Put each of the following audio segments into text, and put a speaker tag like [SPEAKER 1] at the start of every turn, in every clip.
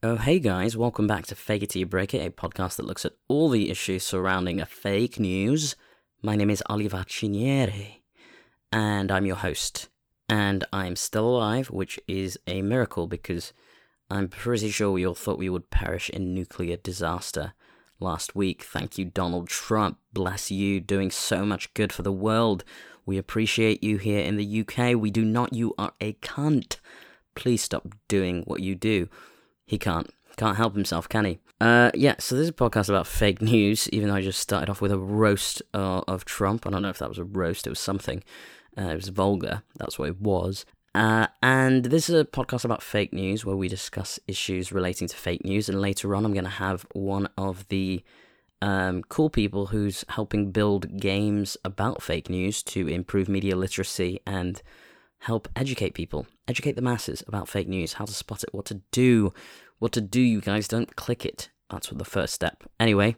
[SPEAKER 1] Oh, hey guys, welcome back to Fake It Till You Break It, a podcast that looks at all the issues surrounding fake news. My name is Oliver Cinieri, and I'm your host. And I'm still alive, which is a miracle because I'm pretty sure we all thought we would perish in nuclear disaster last week. Thank you, Donald Trump. Bless you, doing so much good for the world. We appreciate you here in the UK. We do not. You are a cunt. Please stop doing what you do. He can't. Can't help himself, can he? Uh, yeah, so this is a podcast about fake news, even though I just started off with a roast uh, of Trump. I don't know if that was a roast, it was something. Uh, it was vulgar, that's what it was. Uh, and this is a podcast about fake news where we discuss issues relating to fake news. And later on, I'm going to have one of the um, cool people who's helping build games about fake news to improve media literacy and help educate people, educate the masses about fake news, how to spot it, what to do, what to do. You guys don't click it. That's the first step. Anyway,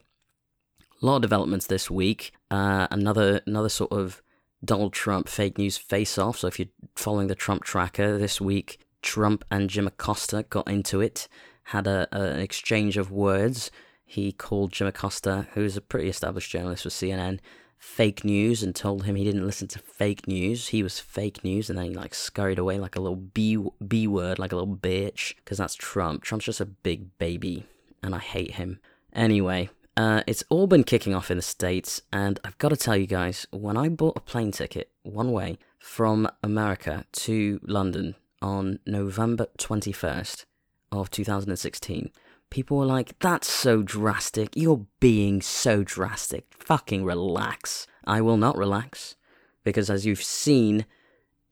[SPEAKER 1] a lot of developments this week. Uh, another another sort of Donald Trump fake news face off. So if you're following the Trump tracker this week, Trump and Jim Acosta got into it, had a, a, an exchange of words. He called Jim Acosta, who's a pretty established journalist for CNN, fake news and told him he didn't listen to fake news. He was fake news, and then he like scurried away like a little b b word, like a little bitch, because that's Trump. Trump's just a big baby, and I hate him. Anyway, uh, it's all been kicking off in the states, and I've got to tell you guys, when I bought a plane ticket one way from America to London on November twenty first of two thousand and sixteen people were like, that's so drastic. You're being so drastic. Fucking relax. I will not relax. Because as you've seen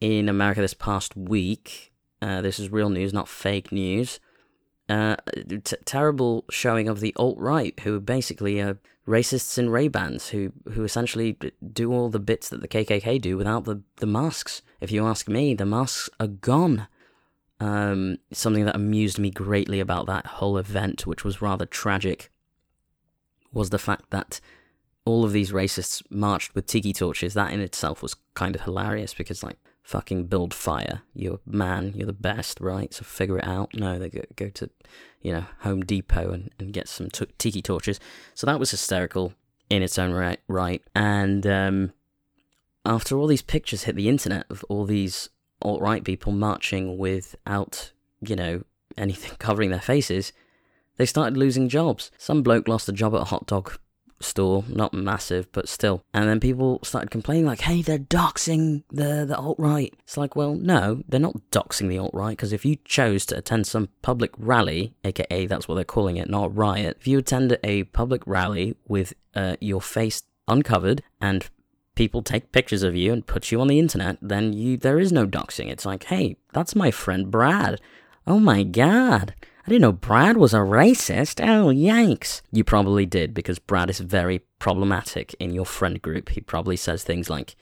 [SPEAKER 1] in America this past week, uh, this is real news, not fake news. Uh, t- terrible showing of the alt right, who are basically are racists in Ray Bans, who who essentially do all the bits that the KKK do without the the masks. If you ask me, the masks are gone. Um, something that amused me greatly about that whole event, which was rather tragic, was the fact that all of these racists marched with tiki torches. That in itself was kind of hilarious because, like, fucking build fire. You're man, you're the best, right? So figure it out. No, they go, go to, you know, Home Depot and, and get some t- tiki torches. So that was hysterical in its own right. right. And um, after all these pictures hit the internet of all these alt right people marching without, you know, anything covering their faces, they started losing jobs. Some bloke lost a job at a hot dog store, not massive, but still. And then people started complaining, like, hey, they're doxing the, the alt right. It's like, well, no, they're not doxing the alt right, because if you chose to attend some public rally, aka that's what they're calling it, not riot, if you attend a public rally with uh, your face uncovered and people take pictures of you and put you on the internet, then you there is no doxing. It's like, hey, that's my friend Brad. Oh my god. I didn't know Brad was a racist. Oh, yikes. You probably did because Brad is very problematic in your friend group. He probably says things like,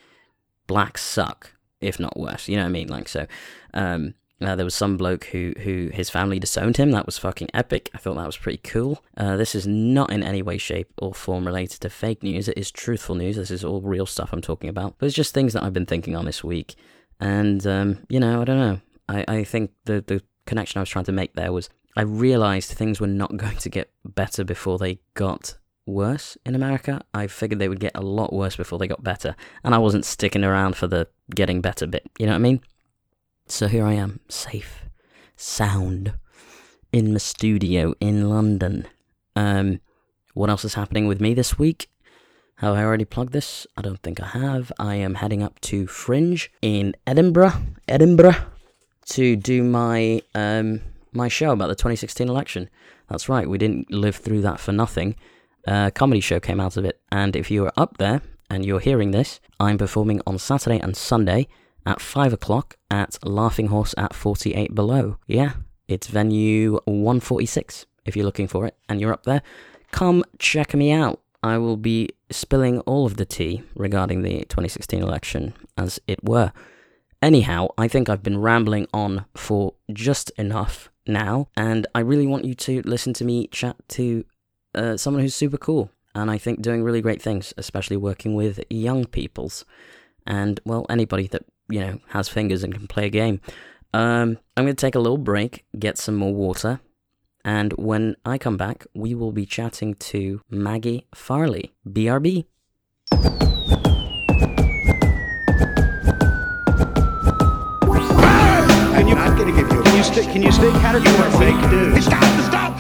[SPEAKER 1] blacks suck, if not worse. You know what I mean? Like, so, um, uh, there was some bloke who, who his family disowned him. That was fucking epic. I thought that was pretty cool. Uh, this is not in any way, shape, or form related to fake news. It is truthful news. This is all real stuff I'm talking about. But it's just things that I've been thinking on this week. And, um, you know, I don't know. I, I think the, the connection I was trying to make there was I realized things were not going to get better before they got worse in America. I figured they would get a lot worse before they got better. And I wasn't sticking around for the getting better bit. You know what I mean? So here I am, safe, sound, in my studio in London. Um, what else is happening with me this week? Have I already plugged this? I don't think I have. I am heading up to Fringe in Edinburgh, Edinburgh, to do my um my show about the 2016 election. That's right, we didn't live through that for nothing. A comedy show came out of it, and if you are up there and you're hearing this, I'm performing on Saturday and Sunday at 5 o'clock at Laughing Horse at 48 Below. Yeah, it's venue 146 if you're looking for it and you're up there. Come check me out. I will be spilling all of the tea regarding the 2016 election, as it were. Anyhow, I think I've been rambling on for just enough now, and I really want you to listen to me chat to uh, someone who's super cool, and I think doing really great things, especially working with young peoples, and well, anybody that you know, has fingers and can play a game. Um, I'm going to take a little break, get some more water, And when I come back, we will be chatting to Maggie Farley. BRB.
[SPEAKER 2] And you're not going to give you. Can you stay? Can you stay counter? You are fake news.
[SPEAKER 3] Stop! Stop!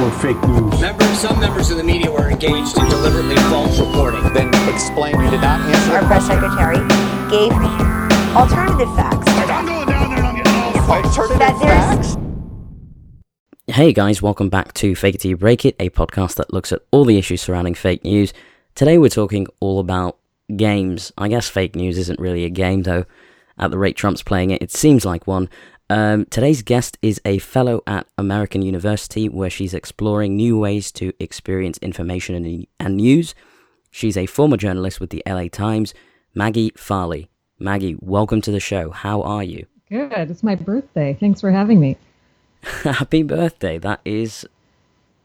[SPEAKER 3] Steve! Sweet! About any of this!
[SPEAKER 4] You are fake news.
[SPEAKER 5] Members, some members of the media were engaged in deliberately false reporting.
[SPEAKER 6] Then explain you did not answer.
[SPEAKER 7] Our press secretary gave me alternative facts.
[SPEAKER 3] I'm going down there and I'm getting all fucked.
[SPEAKER 6] Alternative facts.
[SPEAKER 1] Hey guys, welcome back to Fake It Till You Break It, a podcast that looks at all the issues surrounding fake news. Today we're talking all about games. I guess fake news isn't really a game though. At the rate Trump's playing it, it seems like one. Um, today's guest is a fellow at American University where she's exploring new ways to experience information and, and news. She's a former journalist with the LA Times, Maggie Farley. Maggie, welcome to the show. How are you?
[SPEAKER 8] Good. It's my birthday. Thanks for having me.
[SPEAKER 1] Happy birthday. That is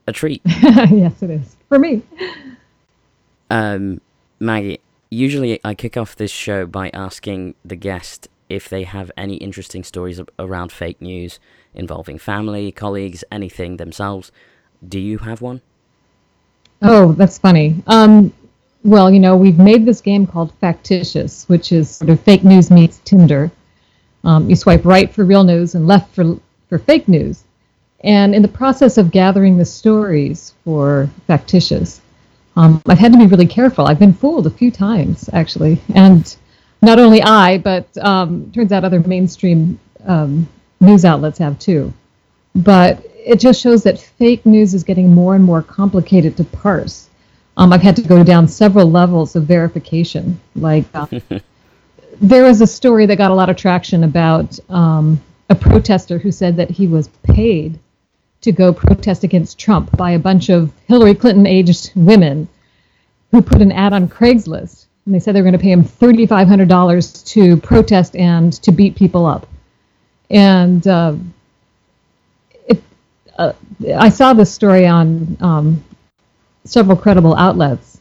[SPEAKER 1] a treat.
[SPEAKER 8] yes, it is. For me.
[SPEAKER 1] Um, Maggie, usually I kick off this show by asking the guest if they have any interesting stories around fake news involving family, colleagues, anything themselves. Do you have one?
[SPEAKER 8] Oh, that's funny. Um, well, you know, we've made this game called Factitious, which is sort of fake news meets Tinder. Um, you swipe right for real news and left for, for fake news. And in the process of gathering the stories for Factitious, um, I've had to be really careful. I've been fooled a few times, actually. And not only I, but um, turns out other mainstream um, news outlets have too. But it just shows that fake news is getting more and more complicated to parse. Um, I've had to go down several levels of verification. Like, uh, there was a story that got a lot of traction about um, a protester who said that he was paid to go protest against Trump by a bunch of Hillary Clinton aged women who put an ad on Craigslist. And they said they were going to pay him $3,500 to protest and to beat people up. And uh, it, uh, I saw this story on um, several credible outlets.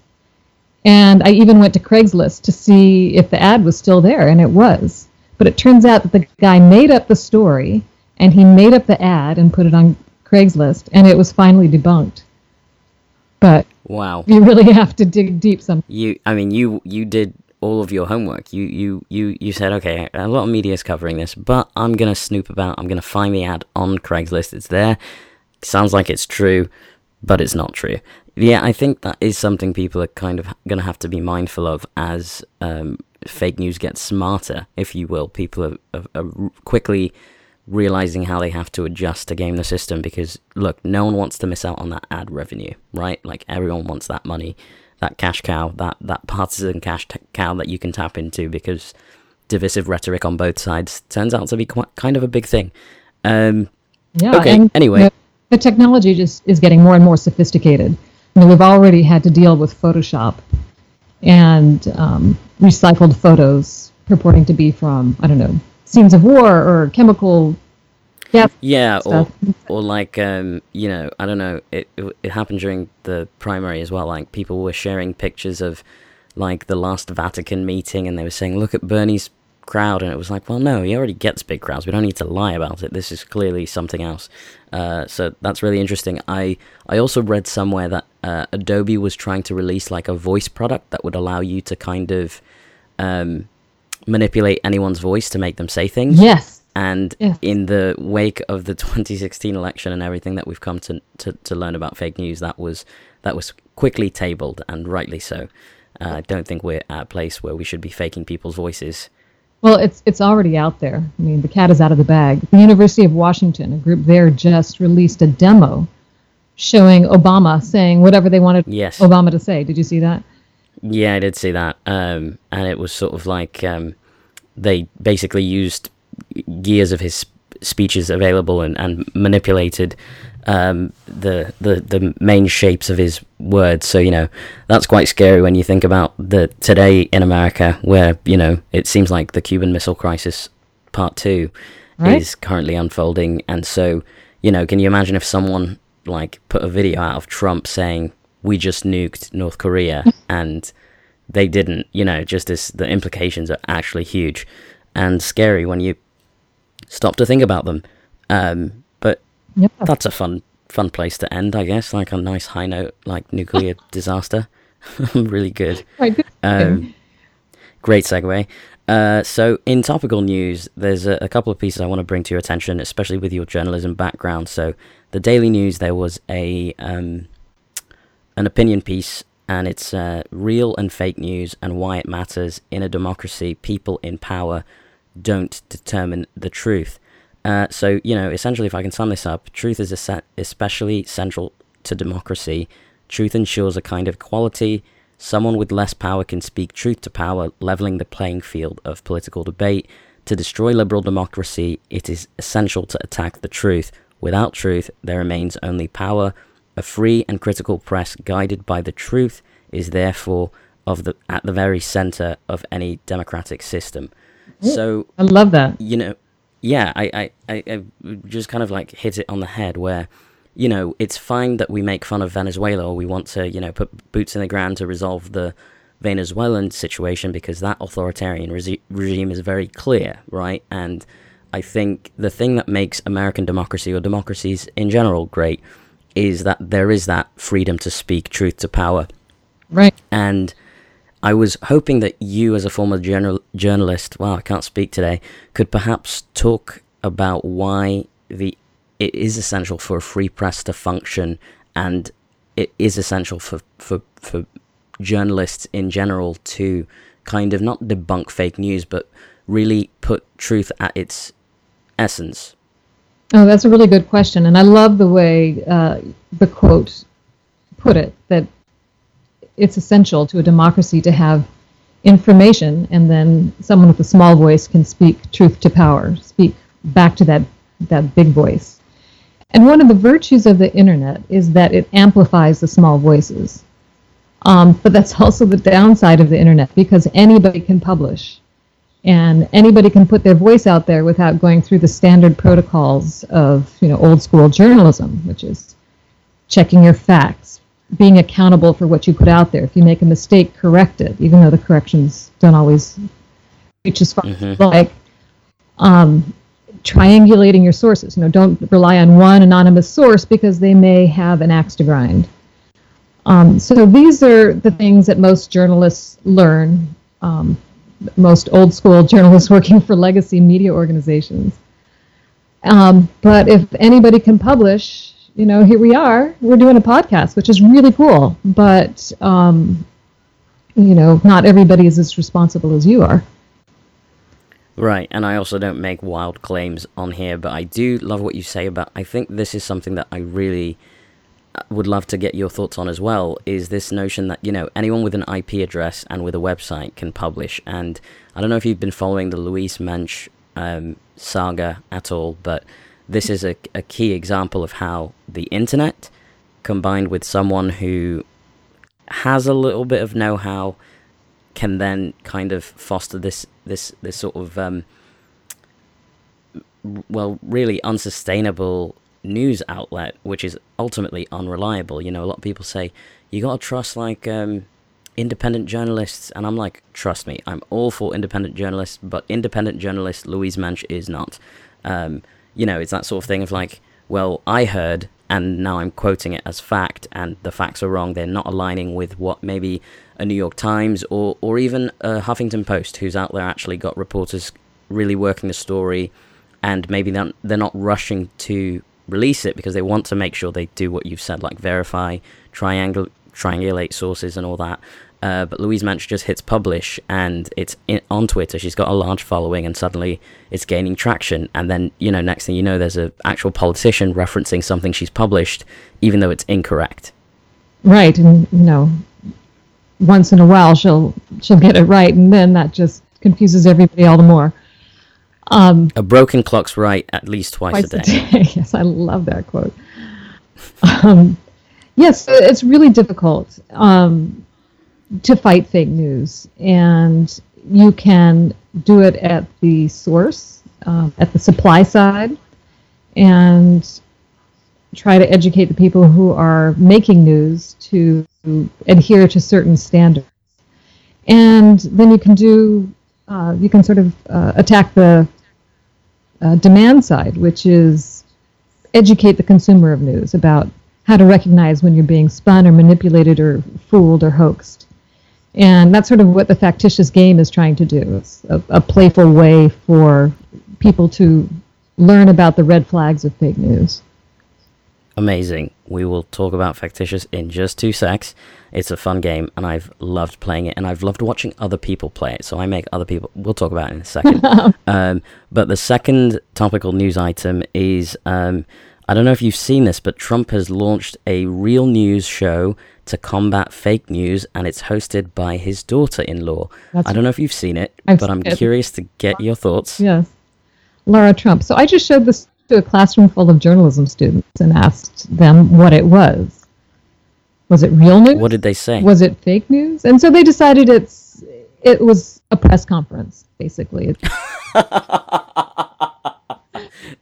[SPEAKER 8] And I even went to Craigslist to see if the ad was still there, and it was. But it turns out that the guy made up the story, and he made up the ad and put it on Craigslist, and it was finally debunked. But
[SPEAKER 1] Wow.
[SPEAKER 8] you really have to dig deep some.
[SPEAKER 1] You, I mean, you you did all of your homework. You you you you said, okay, a lot of media is covering this, but I'm gonna snoop about. I'm gonna find the ad on Craigslist. It's there. Sounds like it's true, but it's not true. Yeah, I think that is something people are kind of gonna have to be mindful of as um, fake news gets smarter, if you will. People are, are, are quickly realizing how they have to adjust to game the system because look, no one wants to miss out on that ad revenue, right? Like everyone wants that money, that cash cow, that that partisan cash t- cow that you can tap into because divisive rhetoric on both sides turns out to be quite, kind of a big thing. Um,
[SPEAKER 8] Yeah.
[SPEAKER 1] Okay, anyway.
[SPEAKER 8] know, the technology just is getting more and more sophisticated. I mean, we've already had to deal with Photoshop and um, recycled photos purporting to be from I don't know scenes of war or chemical yeah
[SPEAKER 1] Yeah, or or like um, you know, I don't know. It, it it happened during the primary as well. Like people were sharing pictures of like the last Vatican meeting, and they were saying, "Look at Bernie's crowd," and it was like, "Well, no, he already gets big crowds. We don't need to lie about it. This is clearly something else." Uh, so that's really interesting. I I also read somewhere that uh, Adobe was trying to release like a voice product that would allow you to kind of um, manipulate anyone's voice to make them say things.
[SPEAKER 8] Yes.
[SPEAKER 1] And
[SPEAKER 8] Yes.
[SPEAKER 1] in the wake of the 2016 election and everything that we've come to, to, to learn about fake news, that was that was quickly tabled and rightly so. Uh, I don't think we're at a place where we should be faking people's voices.
[SPEAKER 8] Well, it's it's already out there. I mean, the cat is out of the bag. The University of Washington, a group there, just released a demo showing Obama saying whatever they wanted
[SPEAKER 1] Yes.
[SPEAKER 8] Obama to say. Did you see that?
[SPEAKER 1] Yeah, I did see that. Um, and it was sort of like um, they basically used years of his speeches available and, and manipulated um, the, the the main shapes of his words. So you know that's quite scary when you think about the today in America, where you know it seems like the Cuban Missile Crisis Part Two
[SPEAKER 8] Right.
[SPEAKER 1] is currently unfolding, and so you know, can you imagine if someone like put a video out of Trump saying we just nuked North Korea and they didn't, you know, just as the implications are actually huge and scary when you stop to think about them. Um, but
[SPEAKER 8] Yeah.
[SPEAKER 1] That's a fun fun place to end, I guess. Like a nice high note, like nuclear disaster. really good.
[SPEAKER 8] Good.
[SPEAKER 1] Um, great segue. Uh, so, in topical news, there's a, a couple of pieces I want to bring to your attention, especially with your journalism background. So, the Daily News, there was a um, an opinion piece, and it's uh, real and fake news and why it matters in a democracy. People in power don't determine the truth. Uh, so, you know, essentially, if I can sum this up, truth is es- especially central to democracy. Truth ensures a kind of equality Someone with less power can speak truth to power, leveling the playing field of political debate. To destroy liberal democracy, it is essential to attack the truth. Without truth, there remains only power. A free and critical press guided by the truth is therefore of the at the very center of any democratic system. So
[SPEAKER 8] I love that.
[SPEAKER 1] you know, yeah, I, I, I, just kind of like hit it on the head where, you know, it's fine that we make fun of Venezuela or we want to, you know, put boots in the ground to resolve the Venezuelan situation because that authoritarian regi- regime is very clear, right? And I think the thing that makes American democracy or democracies in general great is that there is that freedom to speak truth to power.
[SPEAKER 8] Right.
[SPEAKER 1] And I was hoping that you, as a former journal- journalist, wow, I can't speak today, could perhaps talk about why the it is essential for a free press to function, and it is essential for for for journalists in general to kind of not debunk fake news, but really put truth at its essence.
[SPEAKER 8] Oh, that's a really good question, and I love the way uh, the quote put it that it's essential to a democracy to have information, and then someone with a small voice can speak truth to power, speak back to that that big voice. And one of the virtues of the internet is that it amplifies the small voices. Um, but that's also the downside of the internet because anybody can publish and anybody can put their voice out there without going through the standard protocols of you know old school journalism, which is checking your facts, being accountable for what you put out there. If you make a mistake, correct it, even though the corrections don't always reach as far as you'd like. Um, triangulating your sources. You know, don't rely on one anonymous source because they may have an axe to grind. Um, so these are the things that most journalists learn um, most old school journalists working for legacy media organizations. Um, but if anybody can publish, you know, here we are. We're doing a podcast, which is really cool. But um, you know, not everybody is as responsible as you are.
[SPEAKER 1] Right, and I also don't make wild claims on here, but I do love what you say about. I think this is something that I really would love to get your thoughts on as well. Is this notion that you know anyone with an IP address and with a website can publish? And I don't know if you've been following the Louise Mensch um, saga at all, but this is a, a key example of how the internet, combined with someone who has a little bit of know-how can then kind of foster this this this sort of um, well really unsustainable news outlet which is ultimately unreliable. You know a lot of people say you got to trust like um, independent journalists. And i'm like trust me i'm all for independent journalists but independent journalist louise mensch is not. Um, you know it's that sort of thing of like well i heard and now i'm quoting it as fact and the facts are wrong. They're not aligning with what maybe a new york times or, or even a huffington post who's out there actually got reporters really working the story and maybe they're, they're not rushing to release it because they want to make sure they do what you've said like verify triangle, triangulate sources and all that uh, but Louise Mensch just hits publish and it's in, on Twitter. She's got a large following and suddenly it's gaining traction. And then, you know, next thing you know, there's an actual politician referencing something she's published, even though it's incorrect.
[SPEAKER 8] Right, and you know, once in a while she'll she'll get it right, and then that just confuses everybody all the more. Um,
[SPEAKER 1] A broken clock's right at least twice,
[SPEAKER 8] twice
[SPEAKER 1] a day.
[SPEAKER 8] a day. yes, I love that quote. Um, yes, it's really difficult um, to fight fake news, and you can do it at the source, um, at the supply side, and try to educate the people who are making news to adhere to certain standards. And then you can do, uh, you can sort of uh, attack the uh, demand side, which is educate the consumer of news about how to recognize when you're being spun or manipulated or fooled or hoaxed. And that's sort of what the factitious game is trying to do. It's a, a playful way for people to learn about the red flags of fake news.
[SPEAKER 1] Amazing. We will talk about Factitious in just two secs. It's a fun game, and I've loved playing it, and I've loved watching other people play it. So I make other people. We'll talk about it in a second. um, but the second topical news item is um, I don't know if you've seen this, but Trump has launched a real news show to combat fake news, and it's hosted by his daughter in law. I don't know if you've seen it,
[SPEAKER 8] I've
[SPEAKER 1] but I'm
[SPEAKER 8] it.
[SPEAKER 1] curious to get your thoughts.
[SPEAKER 8] Yes. Lara Trump. So I just showed this to a classroom full of journalism students and asked them what it was. Was it real news?
[SPEAKER 1] What did they say?
[SPEAKER 8] was it fake news? And so they decided it's it was a press conference, basically.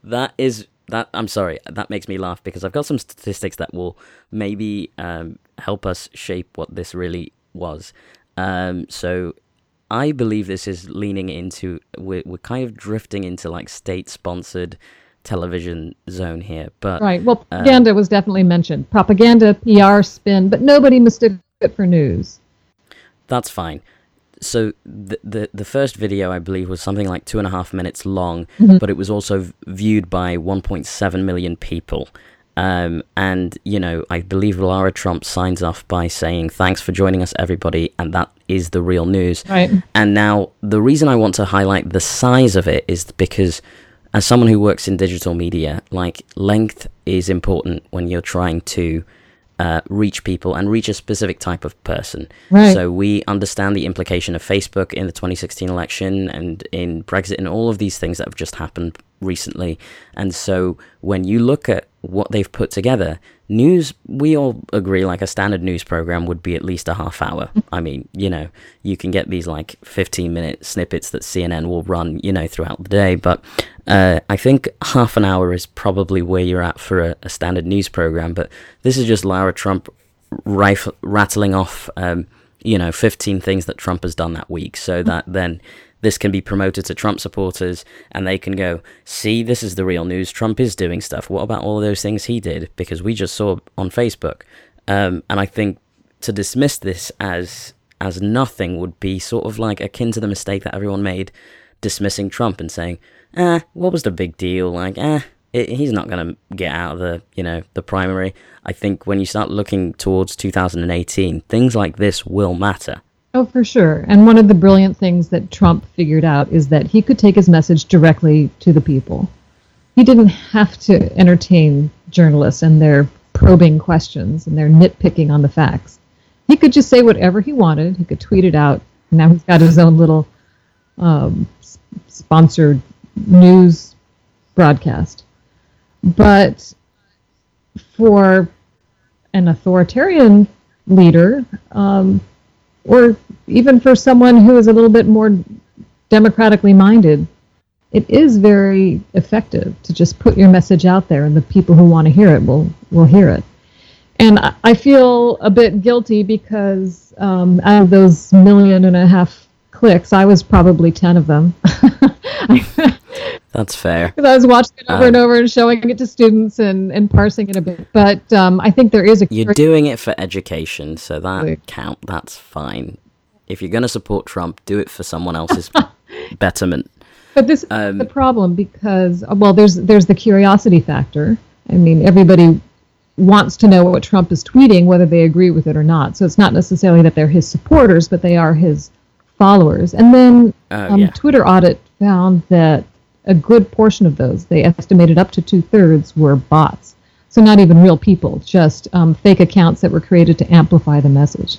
[SPEAKER 1] That is that. I'm sorry. That makes me laugh because I've got some statistics that will maybe um, help us shape what this really was. Um, so I believe this is leaning into we're we're kind of drifting into like state-sponsored television zone here, but
[SPEAKER 8] right. Well, propaganda was definitely mentioned. Propaganda, PR spin, but nobody mistook it for news.
[SPEAKER 1] That's fine. So the, the the first video I believe was something like two and a half minutes long, but it was also viewed by 1.7 million people. Um, and you know, I believe Lara Trump signs off by saying, "Thanks for joining us, everybody," and that is the real news.
[SPEAKER 8] Right.
[SPEAKER 1] And now the reason I want to highlight the size of it is because as someone who works in digital media, like length is important when you're trying to uh, reach people and reach a specific type of person.
[SPEAKER 8] Right.
[SPEAKER 1] So we understand the implication of Facebook in the 2016 election and in Brexit and all of these things that have just happened recently. And so when you look at what they've put together, news, we all agree like a standard news program would be at least a half hour. I mean, you know, you can get these like 15 minute snippets that CNN will run, you know, throughout the day. But uh, I think half an hour is probably where you're at for a, a standard news program. But this is just Lara Trump rif- rattling off, um, you know, 15 things that Trump has done that week so that then this can be promoted to Trump supporters and they can go, see, this is the real news. Trump is doing stuff. What about all those things he did? Because we just saw on Facebook. Um, and I think to dismiss this as as nothing would be sort of like akin to the mistake that everyone made dismissing Trump and saying, eh, what was the big deal? Like, eh, it, he's not going to get out of the, you know, the primary. I think when you start looking towards 2018, things like this will matter.
[SPEAKER 8] Oh, for sure. And one of the brilliant things that Trump figured out is that he could take his message directly to the people. He didn't have to entertain journalists and their probing questions and their nitpicking on the facts. He could just say whatever he wanted. He could tweet it out. Now he's got his own little um, sponsored news broadcast. But for an authoritarian leader, um, or even for someone who is a little bit more democratically minded, it is very effective to just put your message out there, and the people who want to hear it will will hear it. And I, feel a bit guilty because um, out of those million and a half clicks, I was probably ten of them.
[SPEAKER 1] That's fair.
[SPEAKER 8] Because I was watching it over
[SPEAKER 1] Um,
[SPEAKER 8] and over and showing it to students and, and parsing it a bit. But um, I think there is a
[SPEAKER 1] You're doing it for education, so that count. That's fine. If you're going to support Trump, do it for someone else's betterment.
[SPEAKER 8] But this
[SPEAKER 1] Um,
[SPEAKER 8] is the problem because uh, well, there's there's the curiosity factor. I mean, everybody wants to know what Trump is tweeting, whether they agree with it or not. So it's not necessarily that they're his supporters, but they are his followers. And then
[SPEAKER 1] Oh,
[SPEAKER 8] um,
[SPEAKER 1] yeah.
[SPEAKER 8] Twitter audit found that a good portion of those, they estimated up to two thirds, were bots. So not even real people, just um, fake accounts that were created to amplify the message.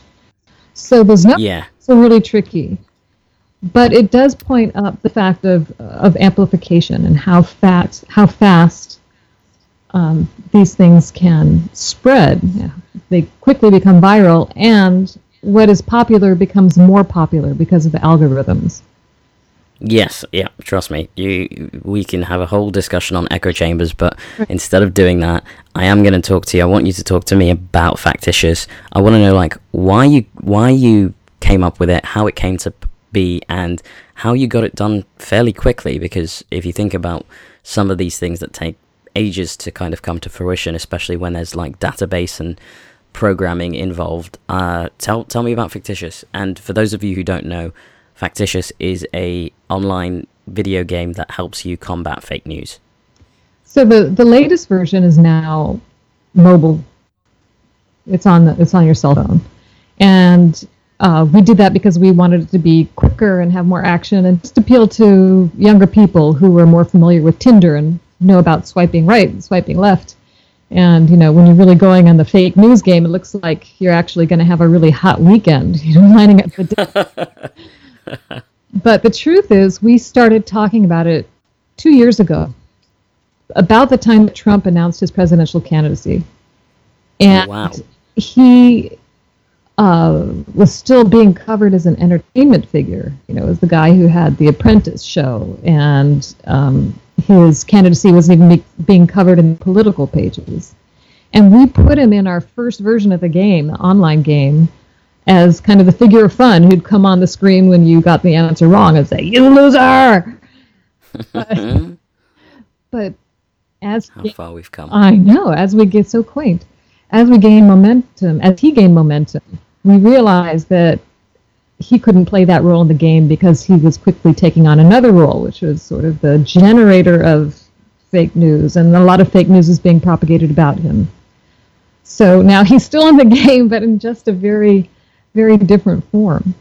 [SPEAKER 8] So those numbers
[SPEAKER 1] Yeah.
[SPEAKER 8] are really tricky but it does point up the fact of of amplification and how fast how fast um, these things can spread. Yeah, They quickly become viral, and what is popular becomes more popular because of the algorithms.
[SPEAKER 1] Yes, yeah, trust me. You we can have a whole discussion on echo chambers, but instead of doing that, I am going to talk to you. I want you to talk to me about factitious. I want to know like why you why you came up with it, how it came to be and how you got it done fairly quickly because if you think about some of these things that take ages to kind of come to fruition, especially when there's like database and programming involved. Uh, tell tell me about Factitious. And for those of you who don't know, Factitious is a online video game that helps you combat fake news.
[SPEAKER 8] So the the latest version is now mobile. It's on the it's on your cell phone, and uh, we did that because we wanted it to be quicker and have more action and just appeal to younger people who are more familiar with Tinder and know about swiping right and swiping left. And you know, when you're really going on the fake news game, it looks like you're actually going to have a really hot weekend. You know, lining up the. but the truth is, we started talking about it two years ago, about the time that Trump announced his presidential candidacy, and
[SPEAKER 1] Oh, wow.
[SPEAKER 8] he uh, was still being covered as an entertainment figure. You know, as the guy who had the Apprentice show, and um, his candidacy wasn't even be- being covered in political pages. And we put him in our first version of the game, the online game, as kind of the figure of fun who'd come on the screen when you got the answer wrong and say, "You loser." but, but as
[SPEAKER 1] How far we've come.
[SPEAKER 8] I know. As we get so quaint, as we gain momentum, as he gained momentum, we realized that he couldn't play that role in the game because he was quickly taking on another role, which was sort of the generator of fake news, and a lot of fake news is being propagated about him. So now he's still in the game, but in just a very, very different form.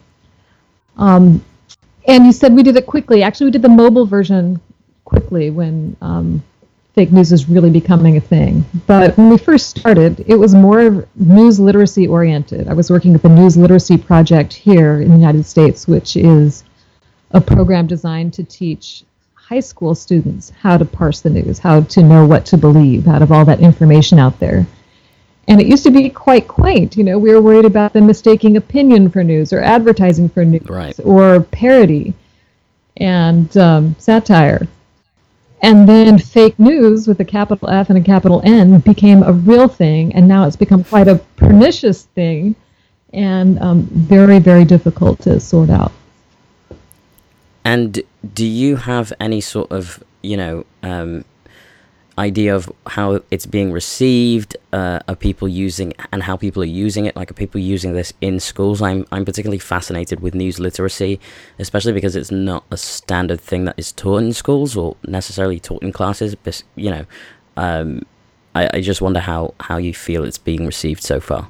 [SPEAKER 8] Um, and you said we did it quickly. Actually, we did the mobile version quickly when um, fake news is really becoming a thing. But when we first started, it was more news literacy oriented. I was working with the News Literacy Project here in the United States, which is a program designed to teach high school students how to parse the news, how to know what to believe out of all that information out there. And it used to be quite quaint. You know, we were worried about them mistaking opinion for news or advertising for news
[SPEAKER 1] Right.
[SPEAKER 8] or parody and um, satire. And then fake news with a capital F and a capital N became a real thing, and now it's become quite a pernicious thing and um, very, very difficult to sort out.
[SPEAKER 1] And do you have any sort of, you know, um, idea of how it's being received? Uh, are people using and how people are using it? Like, are people using this in schools? I'm I'm particularly fascinated with news literacy, especially because it's not a standard thing that is taught in schools or necessarily taught in classes. But you know, um, I, I just wonder how how you feel it's being received so far.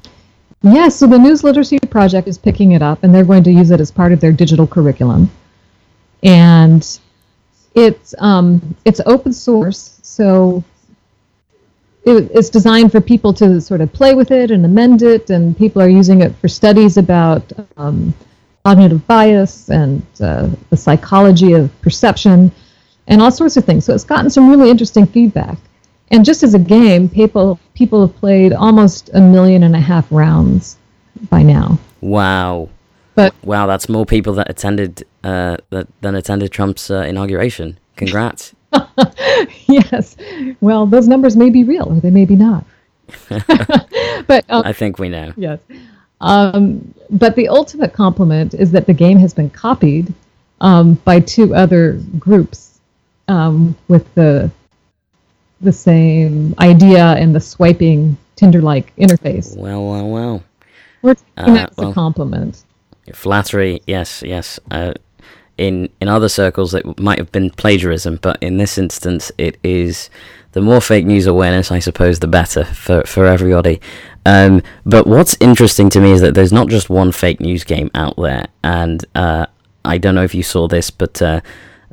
[SPEAKER 8] Yeah, so the News Literacy Project is picking it up, and they're going to use it as part of their digital curriculum. And it's um, it's open source, so it, it's designed for people to sort of play with it and amend it, and people are using it for studies about um, cognitive bias and uh, the psychology of perception and all sorts of things. So it's gotten some really interesting feedback. And just as a game, people people have played almost a million and a half rounds by now.
[SPEAKER 1] Wow.
[SPEAKER 8] But
[SPEAKER 1] Wow, that's more people that attended uh, that than attended Trump's uh, inauguration. Congrats.
[SPEAKER 8] yes, well, those numbers may be real or they may be not. but um,
[SPEAKER 1] I think we know.
[SPEAKER 8] yes, um, but the ultimate compliment is that the game has been copied um, by two other groups um, with the the same idea and the swiping Tinder-like interface.
[SPEAKER 1] Well, well, well.
[SPEAKER 8] We're taking
[SPEAKER 1] Uh,
[SPEAKER 8] that as
[SPEAKER 1] well.
[SPEAKER 8] a compliment.
[SPEAKER 1] Flattery, yes, yes. Uh, in in other circles, it might have been plagiarism, but in this instance, it is. The more fake news awareness, I suppose, the better for for everybody. Um, but what's interesting to me is that there's not just one fake news game out there, and uh, I don't know if you saw this, but uh,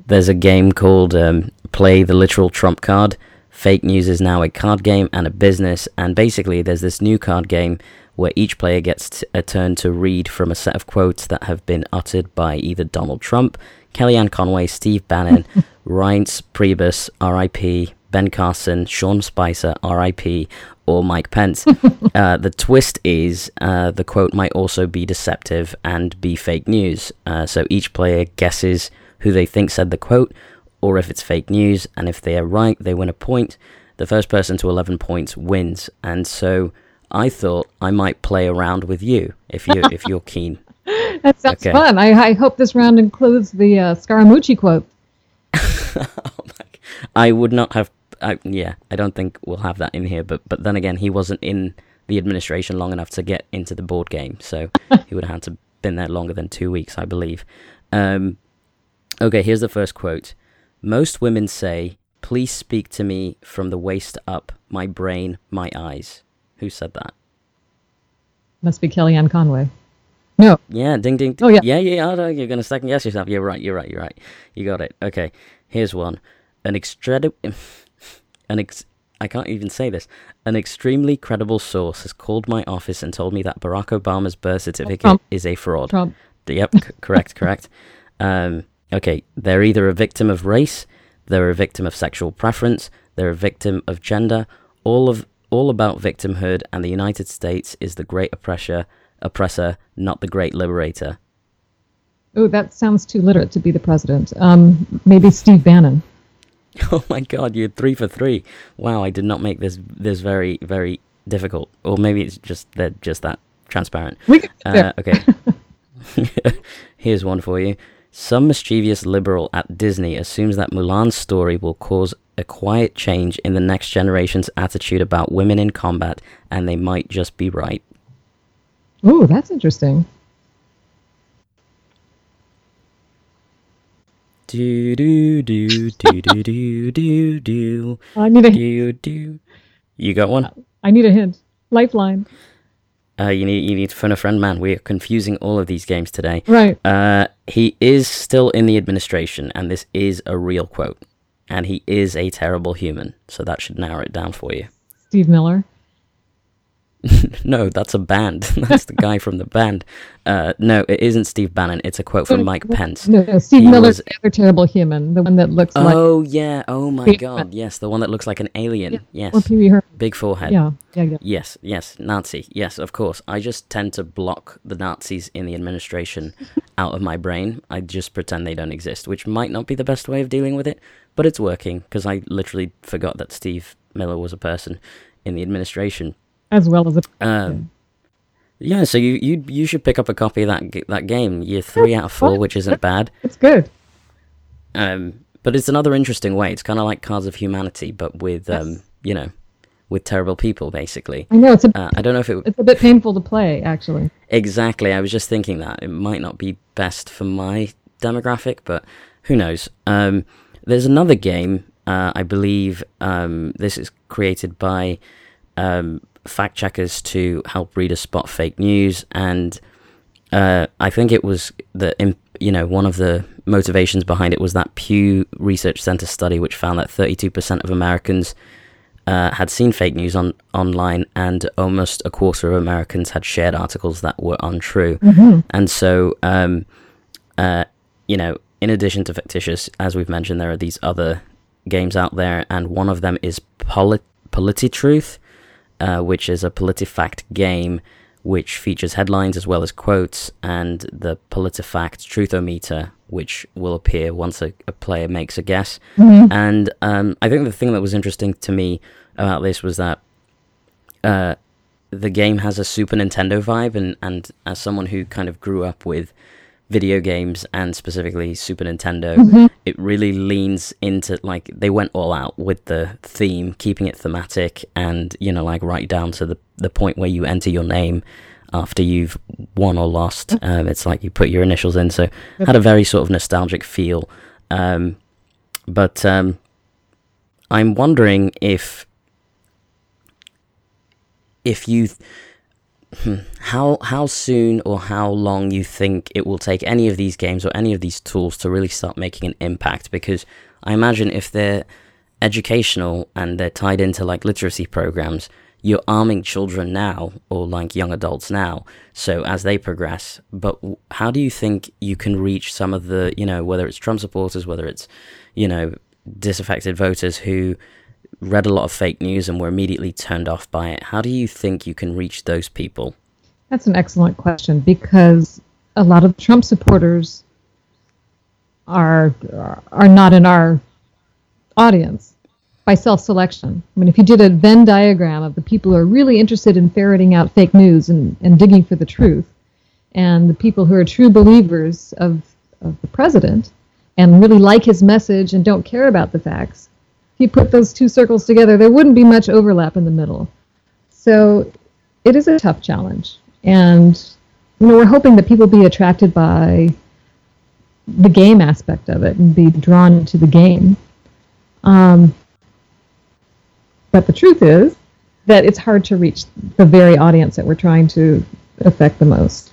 [SPEAKER 1] there's a game called um, Play the Literal Trump Card. Fake news is now a card game and a business, and basically, there's this new card game where each player gets t- a turn to read from a set of quotes that have been uttered by either Donald Trump, Kellyanne Conway, Steve Bannon, Reince Priebus, R.I.P., Ben Carson, Sean Spicer, R.I.P., or Mike Pence. uh, the twist is uh, the quote might also be deceptive and be fake news. Uh, so each player guesses who they think said the quote, or if it's fake news, and if they are right, they win a point. The first person to 11 points wins. And so I thought I might play around with you if you if you're keen.
[SPEAKER 8] That sounds
[SPEAKER 1] Okay.
[SPEAKER 8] fun. I, I hope this round includes the uh, Scaramucci quote.
[SPEAKER 1] I would not have I, yeah, I don't think we'll have that in here. But but then again, he wasn't in the administration long enough to get into the board game, so he would have had to been there longer than two weeks, I believe. Um, okay, here's the first quote. Most women say, "Please speak to me from the waist up, my brain, my eyes." Who said that?
[SPEAKER 8] Must be Kellyanne Conway. No.
[SPEAKER 1] Yeah, ding ding.
[SPEAKER 8] Oh, yeah.
[SPEAKER 1] yeah, yeah. No, you're gonna second guess yourself. You're right. You're right. You're right. You got it. Okay. Here's one. An extredi- an ex- I can't even say this. An extremely credible source has called my office and told me that Barack Obama's birth certificate
[SPEAKER 8] Trump.
[SPEAKER 1] is a fraud.
[SPEAKER 8] Trump.
[SPEAKER 1] Yep, c- correct, correct. Um, okay, they're either a victim of race, they're a victim of sexual preference, they're a victim of gender, all of all about victimhood, and the United States is the great oppressor, oppressor, not the great liberator.
[SPEAKER 8] Oh, that sounds too literate to be the president. Um, maybe Steve Bannon.
[SPEAKER 1] Oh my God, you're three for three! Wow, I did not make this this very very difficult, or maybe it's just they're just that transparent. Uh, okay. Here's one for you. Some mischievous liberal at Disney assumes that Mulan's story will cause a quiet change in the next generation's attitude about women in combat, and they might just be right.
[SPEAKER 8] Oh, that's interesting.
[SPEAKER 1] Do do do do do do do do
[SPEAKER 8] I need a
[SPEAKER 1] do do. You got one?
[SPEAKER 8] I need a hint. Lifeline.
[SPEAKER 1] Uh, you need you need to phone a friend, man. We are confusing all of these games today.
[SPEAKER 8] Right.
[SPEAKER 1] Uh, he is still in the administration, and this is a real quote. And he is a terrible human, so that should narrow it down for you.
[SPEAKER 8] Steve Miller.
[SPEAKER 1] No, that's a band. that's the guy from the band. Uh, no, it isn't Steve Bannon. It's a quote from Mike Pence.
[SPEAKER 8] No, no Steve
[SPEAKER 1] He
[SPEAKER 8] Miller's
[SPEAKER 1] was-
[SPEAKER 8] the other terrible human, the one that looks like
[SPEAKER 1] Oh yeah. Oh my
[SPEAKER 8] Pee-
[SPEAKER 1] God. Yes, the one that looks like an alien.
[SPEAKER 8] or
[SPEAKER 1] Yes.
[SPEAKER 8] Herman.
[SPEAKER 1] Big forehead.
[SPEAKER 8] Yeah, yeah, yeah.
[SPEAKER 1] Yes, yes, Nazi. Yes, of course. I just tend to block the Nazis in the administration out of my brain. I just pretend they don't exist, which might not be the best way of dealing with it, but it's working because I literally forgot that Steve Miller was a person in the administration.
[SPEAKER 8] As well as a
[SPEAKER 1] Um, yeah, so you you you should pick up a copy of that that game. You're three out of four, which isn't bad.
[SPEAKER 8] it's good.
[SPEAKER 1] Um, but it's another interesting way. It's kind of like Cards of Humanity, but with um, you know, with terrible people, basically.
[SPEAKER 8] I know it's a
[SPEAKER 1] Uh, I don't know if it
[SPEAKER 8] it's a bit painful to play actually.
[SPEAKER 1] Exactly. I was just thinking that it might not be best for my demographic, but who knows? Um, there's another game. Uh, I believe um, this is created by um, fact checkers to help readers spot fake news, and uh, I think it was the you know one of the motivations behind it was that Pew Research Center study, which found that 32% of Americans uh, had seen fake news on online, and almost a quarter of Americans had shared articles that were untrue. And so, um, uh, you know, in addition to Factitious, as we've mentioned, there are these other games out there, and one of them is Polit- Polititruth, uh, which is a PolitiFact game which features headlines as well as quotes, and the PolitiFact Truthometer, which will appear once a, a player makes a guess. And um, I think the thing that was interesting to me about this was that uh, the game has a Super Nintendo vibe, and, and as someone who kind of grew up with video games and specifically Super Nintendo, it really leans into like they went all out with the theme, keeping it thematic, and you know, like right down to the the point where you enter your name after you've won or lost. Um, it's like you put your initials in, so had a very sort of nostalgic feel. Um, but um, I'm wondering if if you hmm, how how soon or how long you think it will take any of these games or any of these tools to really start making an impact? Because I imagine if they're educational and they're tied into like literacy programs you're arming children now or like young adults now so as they progress but how do you think you can reach some of the you know whether it's Trump supporters whether it's you know disaffected voters who read a lot of fake news and were immediately turned off by it. How do you think you can reach those people?
[SPEAKER 8] That's an excellent question because a lot of Trump supporters are are not in our audience by self-selection. I mean, if you did a Venn diagram of the people who are really interested in ferreting out fake news and, and digging for the truth, and the people who are true believers of, of the president and really like his message and don't care about the facts, you put those two circles together, there wouldn't be much overlap in the middle. So it is a tough challenge. And you know, we're hoping that people be attracted by the game aspect of it and be drawn to the game. Um, but the truth is that it's hard to reach the very audience that we're trying to affect the most.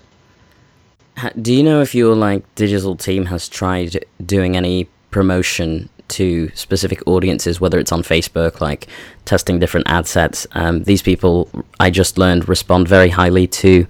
[SPEAKER 1] Do you know if your like digital team has tried doing any promotion to specific audiences, whether it's on Facebook, like testing different ad sets? Um, these people, I just learned, respond very highly to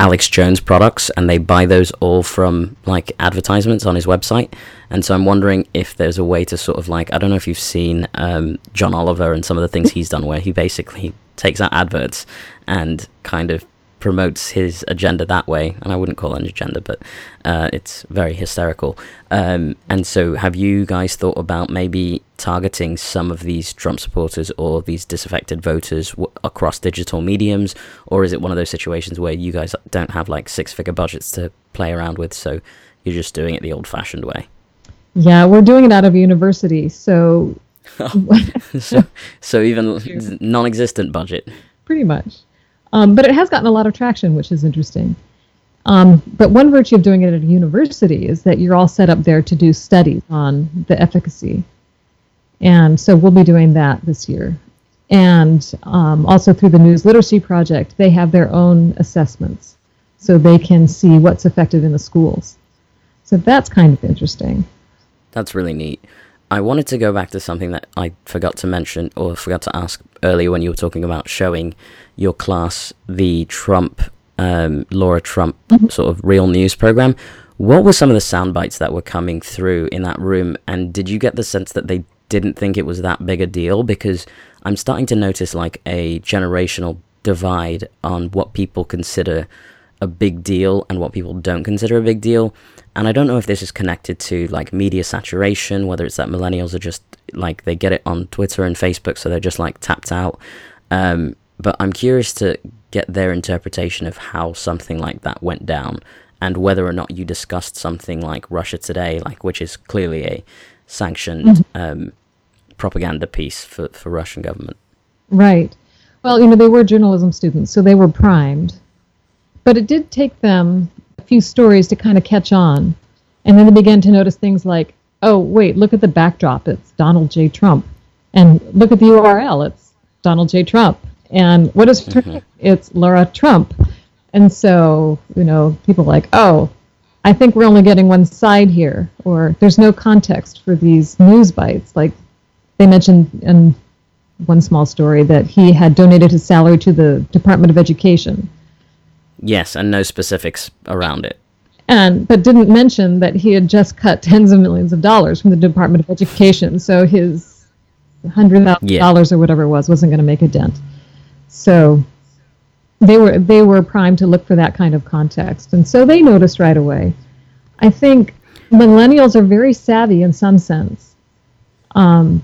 [SPEAKER 1] Alex Jones products, and they buy those all from like advertisements on his website. And so I'm wondering if there's a way to sort of like I don't know if you've seen um, John Oliver and some of the things he's done, where he basically takes out adverts and kind of promotes his agenda that way, and I wouldn't call it an agenda, but uh, it's very hysterical. Um, and so, have you guys thought about maybe targeting some of these Trump supporters or these disaffected voters w- across digital mediums, or is it one of those situations where you guys don't have like six-figure budgets to play around with, so you're just doing it the old-fashioned way?
[SPEAKER 8] Yeah, we're doing it out of university, so
[SPEAKER 1] so, so even non-existent budget.
[SPEAKER 8] pretty much. Um, but it has gotten a lot of traction, which is interesting. Um, but one virtue of doing it at a university is that you're all set up there to do studies on the efficacy. And so we'll be doing that this year. And um, also through the News Literacy Project, they have their own assessments so they can see what's effective in the schools. So that's kind of interesting.
[SPEAKER 1] That's really neat. I wanted to go back to something that I forgot to mention or forgot to ask earlier when you were talking about showing your class the Trump, um, Lara Trump sort of real news program. What were some of the sound bites that were coming through in that room? And did you get the sense that they didn't think it was that big a deal? Because I'm starting to notice like a generational divide on what people consider a big deal and what people don't consider a big deal. And I don't know if this is connected to like media saturation, whether it's that millennials are just like they get it on Twitter and Facebook, so they're just like tapped out. Um, but I'm curious to get their interpretation of how something like that went down and whether or not you discussed something like Russia Today, like which is clearly a sanctioned um, propaganda piece for, for Russian government.
[SPEAKER 8] Right. Well, you know, they were journalism students, so they were primed. But it did take them a few stories to kind of catch on. And then they began to notice things like, oh, wait, look at the backdrop. It's Donald J. Trump. And look at the URL. It's Donald J. Trump. And what is mm-hmm. it's Lara Trump. And so, you know, people like, oh, I think we're only getting one side here, or there's no context for these news bites. Like they mentioned in one small story that he had donated his salary to the Department of Education,
[SPEAKER 1] Yes, and no specifics around it.
[SPEAKER 8] and but didn't mention that he had just cut tens of millions of dollars from the Department of Education. So his hundred thousand
[SPEAKER 1] Yeah.
[SPEAKER 8] dollars or whatever it was wasn't going to make a dent. So they were they were primed to look for that kind of context, and so they noticed right away. I think millennials are very savvy in some sense, um,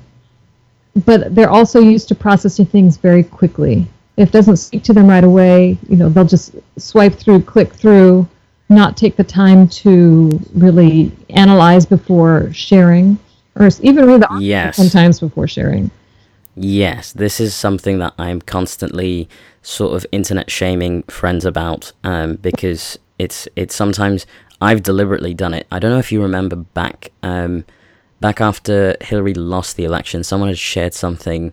[SPEAKER 8] but they're also used to processing things very quickly. If it doesn't speak to them right away, you know, they'll just swipe through, click through, not take the time to really analyze before sharing, or even read the
[SPEAKER 1] Yes.
[SPEAKER 8] sometimes before sharing.
[SPEAKER 1] Yes, this is something that I'm constantly sort of internet shaming friends about um, because it's it's sometimes I've deliberately done it. I don't know if you remember back um, back after Hillary lost the election, someone had shared something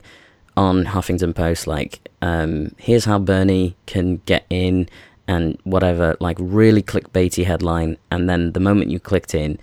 [SPEAKER 1] on Huffington Post like um, here's how Bernie can get in and whatever like really clickbaity headline. And then the moment you clicked in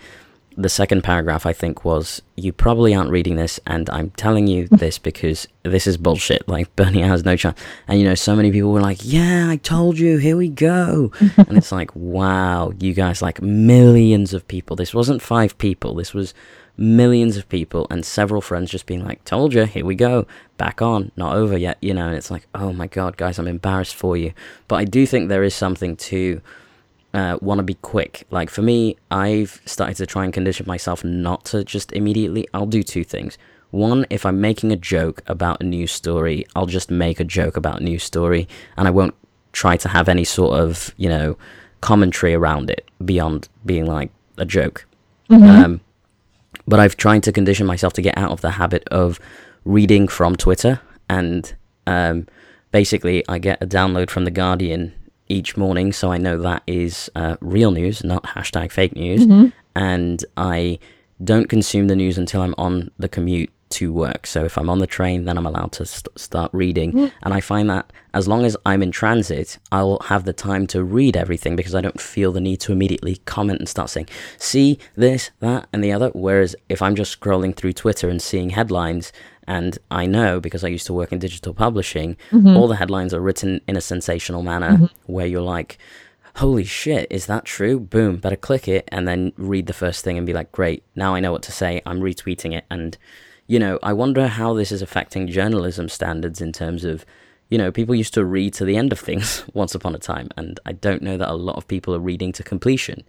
[SPEAKER 1] the second paragraph I think was you probably aren't reading this and I'm telling you this because this is bullshit. Like Bernie has no chance. And you know so many people were like yeah I told you. Here we go. And it's like wow you guys like millions of people. This wasn't five people. This was millions of people and several friends just being like told you here we go back on not over yet you know and it's like oh my god guys I'm embarrassed for you but I do think there is something to uh, want to be quick. Like for me, I've started to try and condition myself not to just immediately. I'll do two things. One, if I'm making a joke about a news story, I'll just make a joke about a news story, and I won't try to have any sort of you know commentary around it beyond being like a joke. Um, but I've tried to condition myself to get out of the habit of reading from Twitter. And um, basically, I get a download from The Guardian each morning, so I know that is uh, real news, not hashtag fake news. And I don't consume the news until I'm on the commute to work. So if I'm on the train, then I'm allowed to st- start reading. And I find that as long as I'm in transit, I'll have the time to read everything because I don't feel the need to immediately comment and start saying, see this, that, and the other. Whereas if I'm just scrolling through Twitter and seeing headlines, and I know because I used to work in digital publishing, mm-hmm. all the headlines are written in a sensational manner mm-hmm. where you're like, holy shit, is that true? Boom, better click it and then read the first thing and be like, great, now I know what to say. I'm retweeting it. And, you know, I wonder how this is affecting journalism standards in terms of, you know, people used to read to the end of things once upon a time. And I don't know that a lot of people are reading to completion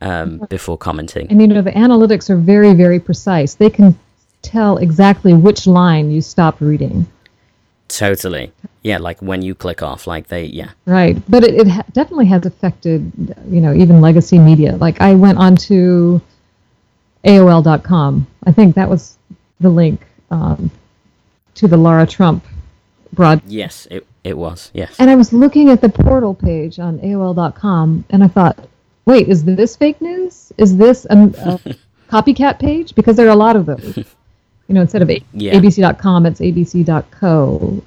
[SPEAKER 1] um, before commenting.
[SPEAKER 8] And you know, the analytics are very, very precise. They can tell exactly which line you stopped reading.
[SPEAKER 1] Totally. Yeah, like when you click off, like they, yeah.
[SPEAKER 8] Right, but it, it ha- definitely has affected, you know, even legacy media. Like I went onto AOL.com. I think that was the link um, to the Lara Trump broad.
[SPEAKER 1] Yes, it, it was, yes.
[SPEAKER 8] And I was looking at the portal page on AOL.com, and I thought, wait, is this fake news? Is this a, a copycat page? Because there are a lot of those. You know, instead of a-
[SPEAKER 1] Yeah.
[SPEAKER 8] abc.com, it's abc.co.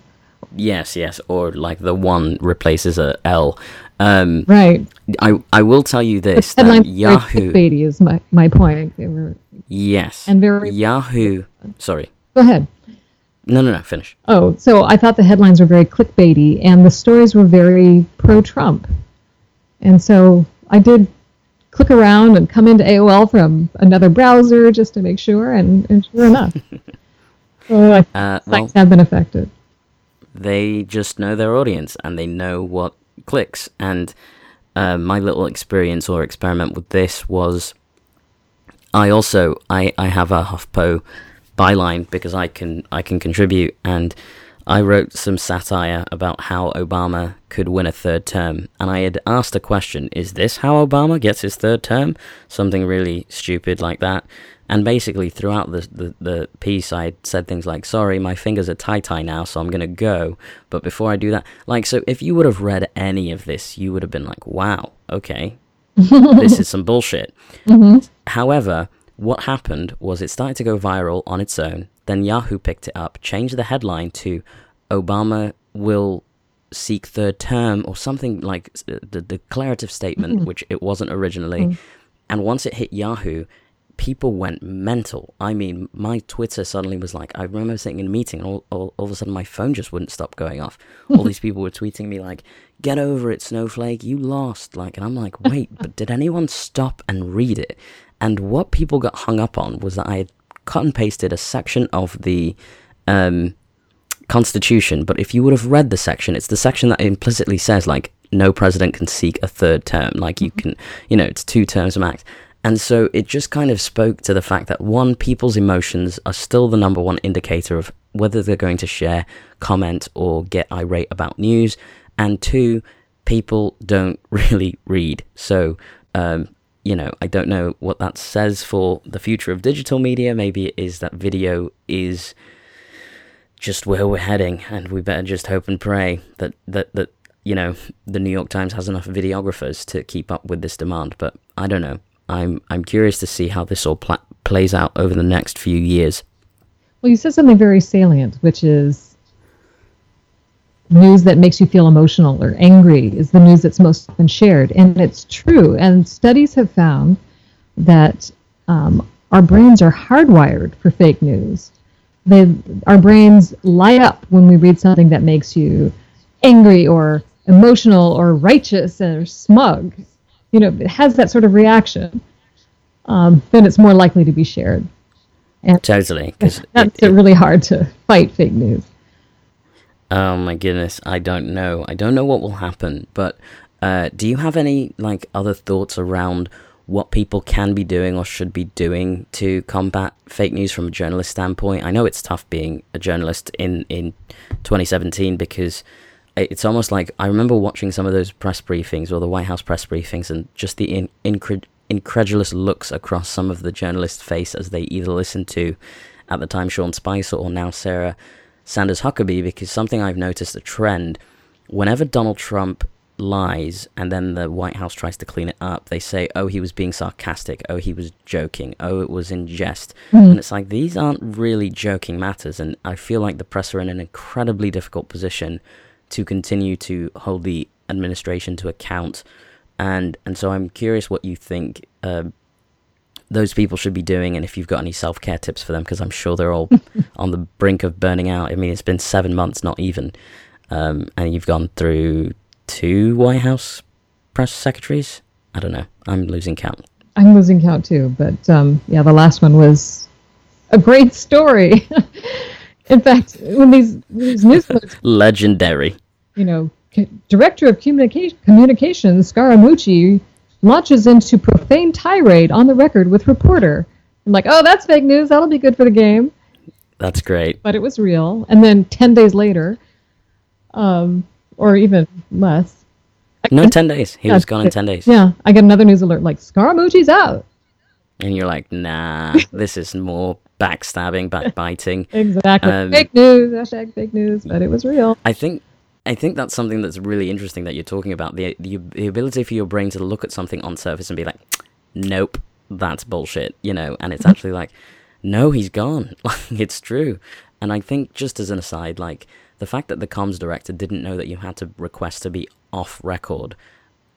[SPEAKER 1] Yes, yes, or like the one replaces a L. Um,
[SPEAKER 8] Right.
[SPEAKER 1] I I will tell you this that
[SPEAKER 8] very
[SPEAKER 1] Yahoo.
[SPEAKER 8] clickbaity is my, my point.
[SPEAKER 1] Yes,
[SPEAKER 8] And very-
[SPEAKER 1] Yahoo. Sorry,
[SPEAKER 8] go ahead.
[SPEAKER 1] no, no, no. Finish.
[SPEAKER 8] Oh, so I thought the headlines were very clickbaity, and the stories were very pro-Trump, and so I did click around and come into AOL from another browser just to make sure, and, and sure enough, so I,
[SPEAKER 1] Uh, well,
[SPEAKER 8] sites have been affected.
[SPEAKER 1] They just know their audience and they know what clicks. And uh, my little experience or experiment with this was, I also I I have a HuffPo byline because I can I can contribute and. I wrote some satire about how Obama could win a third term, and I had asked a question Is this how Obama gets his third term? Something really stupid like that. And basically, throughout the, the, the piece, I said things like, Sorry, my fingers are tie tie now, so I'm going to go. But before I do that, like, so if you would have read any of this, you would have been like, Wow, okay, this is some bullshit. Mm-hmm. However, what happened was it started to go viral on its own. Then Yahoo picked it up, changed the headline to Obama will seek third term or something like the declarative statement, mm-hmm. which it wasn't originally. Mm. And once it hit Yahoo, people went mental. I mean, my Twitter suddenly was like, I remember sitting in a meeting and all, all, all of a sudden my phone just wouldn't stop going off. All these people were tweeting me like, get over it, Snowflake, you lost. Like, and I'm like, wait, but did anyone stop and read it? And what people got hung up on was that I had cut and pasted a section of the um, Constitution, but if you would have read the section, it's the section that implicitly says, like, no president can seek a third term. Like, you can, you know, it's two terms max. And so it just kind of spoke to the fact that one, people's emotions are still the number one indicator of whether they're going to share, comment, or get irate about news. And two, people don't really read. So, um, you know, I don't know what that says for the future of digital media. Maybe it is that video is just where we're heading, and we better just hope and pray that that that you know the New York Times has enough videographers to keep up with this demand. But I don't know. I'm I'm curious to see how this all pla- plays out over the next few years.
[SPEAKER 8] Well, you said something very salient, which is news that makes you feel emotional or angry is the news that's most often shared. And it's true. And studies have found that um, our brains are hardwired for fake news. They, our brains light up when we read something that makes you angry or emotional or righteous or smug. You know, it has that sort of reaction. Um, then it's more likely to be shared.
[SPEAKER 1] Totally, because
[SPEAKER 8] That's really hard to fight fake news.
[SPEAKER 1] Oh my goodness, I don't know. I don't know what will happen, but uh, do you have any like other thoughts around what people can be doing or should be doing to combat fake news from a journalist standpoint? I know it's tough being a journalist in in 2017 because it's almost like I remember watching some of those press briefings or the White House press briefings and just the in, incred- incredulous looks across some of the journalists' face as they either listened to, at the time, Sean Spicer or now Sarah Sanders Huckabee, because something I've noticed a trend whenever Donald Trump lies and then the White House tries to clean it up, they say, oh, he was being sarcastic. Oh, he was joking. Oh, it was in jest.
[SPEAKER 8] Mm-hmm.
[SPEAKER 1] And it's like, these aren't really joking matters. And I feel like the press are in an incredibly difficult position to continue to hold the administration to account. And, and so I'm curious what you think uh, those people should be doing and if you've got any self care tips for them, because I'm sure they're all on the brink of burning out. I mean, it's been seven months, not even. Um, and you've gone through two White House press secretaries. I don't know. I'm losing count.
[SPEAKER 8] I'm losing count too, but um, yeah, the last one was a great story. In fact, when these these news clips,
[SPEAKER 1] Legendary.
[SPEAKER 8] you know, c- director of communica- communications Scaramucci launches into profane tirade on the record with reporter. I'm like, oh, that's fake news. That'll be good for the game.
[SPEAKER 1] That's great.
[SPEAKER 8] But it was real. And then ten days later, um, or even less,
[SPEAKER 1] No, 10 days. He
[SPEAKER 8] Yeah,
[SPEAKER 1] was gone in 10 days.
[SPEAKER 8] yeah, I get another news alert like Scaramucci's out.
[SPEAKER 1] And you're like, nah, this is more backstabbing, backbiting.
[SPEAKER 8] Exactly.
[SPEAKER 1] Um,
[SPEAKER 8] fake news. Hashtag fake news. But it was real.
[SPEAKER 1] I think I think that's something that's really interesting that you're talking about the, the the ability for your brain to look at something on surface and be like, nope, that's bullshit, you know, and it's actually like, no, he's gone. Like it's true. And I think just as an aside, like the fact that the comms director didn't know that you had to request to be off record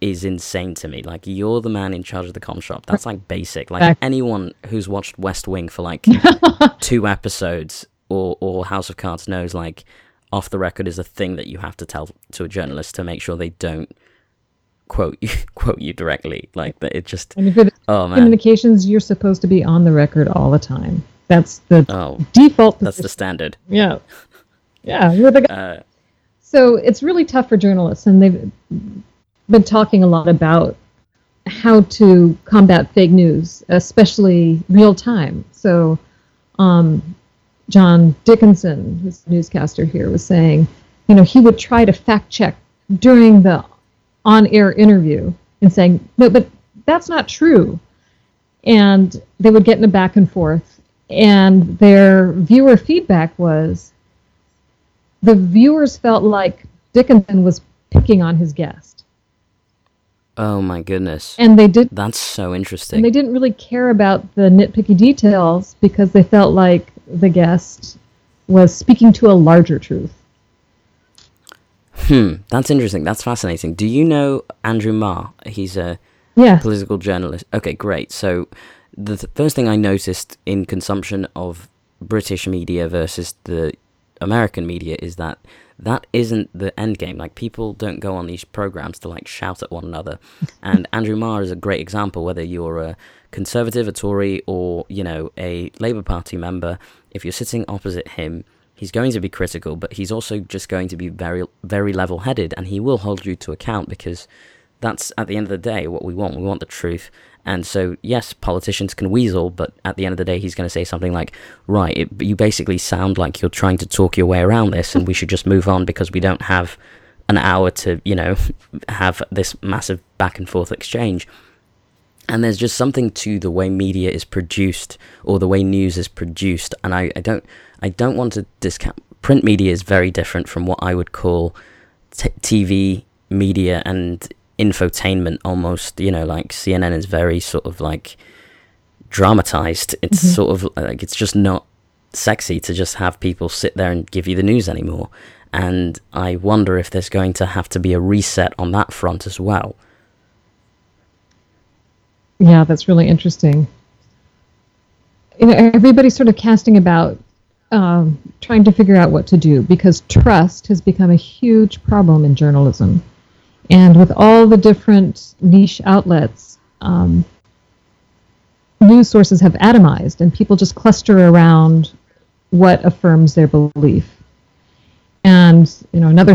[SPEAKER 1] is insane to me. Like you're the man in charge of the comm shop. That's like basic. Like anyone who's watched West Wing for like two episodes or or House of Cards knows like off the record is a thing that you have to tell to a journalist to make sure they don't quote you quote you directly. Like that it just
[SPEAKER 8] And if you're the
[SPEAKER 1] oh man.
[SPEAKER 8] communications, you're supposed to be on the record all the time. That's the
[SPEAKER 1] Oh,
[SPEAKER 8] default
[SPEAKER 1] that's the standard.
[SPEAKER 8] Yeah. Yeah, you're the guy.
[SPEAKER 1] Uh,
[SPEAKER 8] So it's really tough for journalists, and they've been talking a lot about how to combat fake news, especially real time. So, um, John Dickerson, who's the newscaster here, was saying, you know, he would try to fact check during the on air interview and saying, no, but that's not true. And they would get in a back and forth. And their viewer feedback was the viewers felt like Dickinson was picking on his guest.
[SPEAKER 1] Oh my goodness.
[SPEAKER 8] And they did
[SPEAKER 1] That's so interesting.
[SPEAKER 8] and they didn't really care about the nitpicky details because they felt like the guest was speaking to a larger truth.
[SPEAKER 1] Hmm, that's interesting. That's fascinating. Do you know Andrew Marr? He's a
[SPEAKER 8] Yeah.
[SPEAKER 1] political journalist. Okay, great. So the th- first thing I noticed in consumption of British media versus the American media is that that isn't the end game. Like people don't go on these programs to like shout at one another. And Andrew Marr is a great example. Whether you're a conservative, a Tory, or you know a Labour Party member, if you're sitting opposite him. He's going to be critical, but he's also just going to be very, very level-headed, and he will hold you to account because that's at the end of the day what we want. We want the truth. And so, yes, politicians can weasel, but at the end of the day, he's going to say something like, right, it, you basically sound like you're trying to talk your way around this, and we should just move on because we don't have an hour to, you know, have this massive back and forth exchange. And there's just something to the way media is produced or the way news is produced. And I, I don't I don't want to discount print media is very different from what I would call t- TV media and infotainment almost, you know, like CNN is very sort of like dramatized. It's sort of like it's just not sexy to just have people sit there and give you the news anymore. And I wonder if there's going to have to be a reset on that front as well.
[SPEAKER 8] Yeah, that's really interesting. You know, everybody's sort of casting about um, trying to figure out what to do because trust has become a huge problem in journalism. And with all the different niche outlets, um, news sources have atomized, and people just cluster around what affirms their belief. And you know, another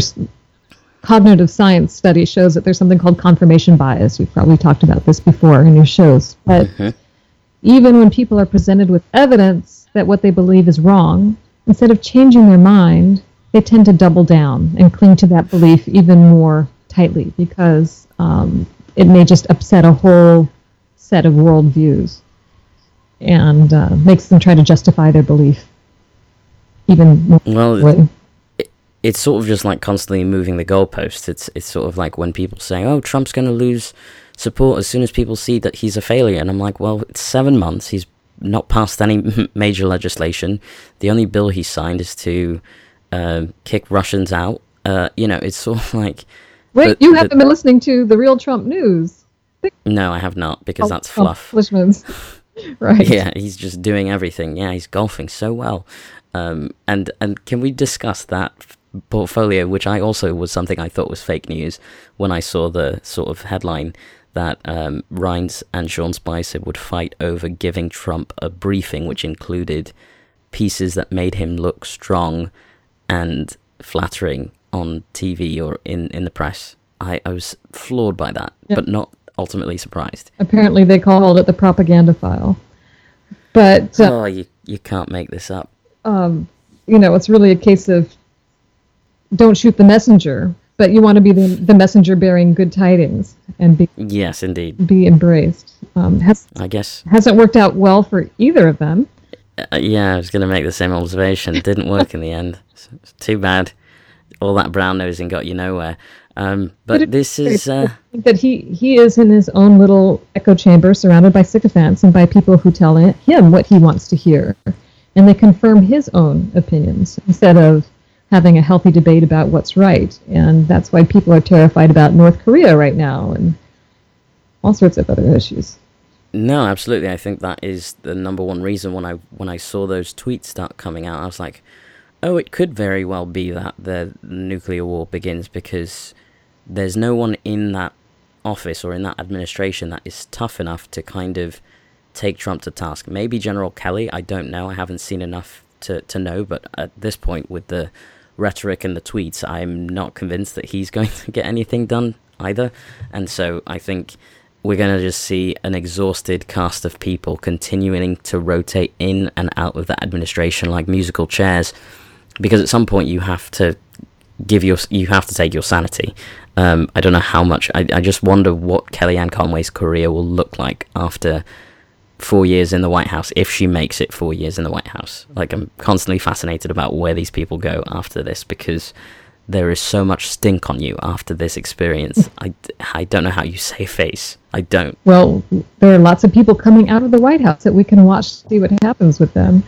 [SPEAKER 8] cognitive science study shows that there's something called confirmation bias. We've probably talked about this before in your shows, but even when people are presented with evidence that what they believe is wrong, instead of changing their mind, they tend to double down and cling to that belief even more tightly because um, it may just upset a whole set of worldviews and uh, makes them try to justify their belief even more.
[SPEAKER 1] Well,
[SPEAKER 8] quickly.
[SPEAKER 1] it's sort of just like constantly moving the goalposts. It's it's sort of like when people say, "Oh, Trump's going to lose support as soon as people see that he's a failure," and I'm like, "Well, it's seven months. He's not passed any major legislation. The only bill he signed is to uh, kick Russians out. Uh, you know, it's sort of like."
[SPEAKER 8] Wait,
[SPEAKER 1] the-
[SPEAKER 8] you haven't been listening to the real Trump news.
[SPEAKER 1] No, I have not because that's fluff.
[SPEAKER 8] right.
[SPEAKER 1] Yeah, he's just doing everything. Yeah, he's golfing so well. Um, and and can we discuss that f- portfolio, which I also was something I thought was fake news when I saw the sort of headline that um, Reince and Sean Spicer would fight over giving Trump a briefing, which included pieces that made him look strong and flattering on TV or in, in the press. I, I was floored by that,
[SPEAKER 8] Yeah.
[SPEAKER 1] but not ultimately surprised.
[SPEAKER 8] Apparently, they called it the propaganda file. But uh,
[SPEAKER 1] Oh, you you can't make this up.
[SPEAKER 8] um, you know, it's really a case of don't shoot the messenger, but you want to be the, the messenger bearing good tidings and be
[SPEAKER 1] Yes, indeed.
[SPEAKER 8] be embraced. Um, has
[SPEAKER 1] I guess.
[SPEAKER 8] hasn't worked out well for either of them.
[SPEAKER 1] Uh, yeah, I was going to make the same observation. Didn't work in the end. It's too bad. All that brown nosing got you nowhere. Um, but
[SPEAKER 8] it-
[SPEAKER 1] this is. Uh,
[SPEAKER 8] that he he is in his own little echo chamber, surrounded by sycophants and by people who tell him what he wants to hear, and they confirm his own opinions instead of having a healthy debate about what's right. And that's why people are terrified about North Korea right now and all sorts of other issues.
[SPEAKER 1] No, absolutely. I think that is the number one reason when I when I saw those tweets start coming out, I was like, "Oh, it could very well be that the nuclear war begins because there's no one in that office or in that administration that is tough enough to kind of take Trump to task. Maybe General Kelly, I don't know. I haven't seen enough to to know, but at this point with the rhetoric and the tweets, I'm not convinced that he's going to get anything done either. And so I think we're going to just see an exhausted cast of people continuing to rotate in and out of that administration like musical chairs because at some point you have to give your you have to take your sanity. Um, I don't know how much I, I just wonder what Kellyanne Conway's career will look like after four years in the White House if she makes it four years in the White House. Like I'm constantly fascinated about where these people go after this because there is so much stink on you after this experience. I, I don't know how you save face. I don't.
[SPEAKER 8] Well, there are lots of people coming out of the White House that we can watch to see what happens with them.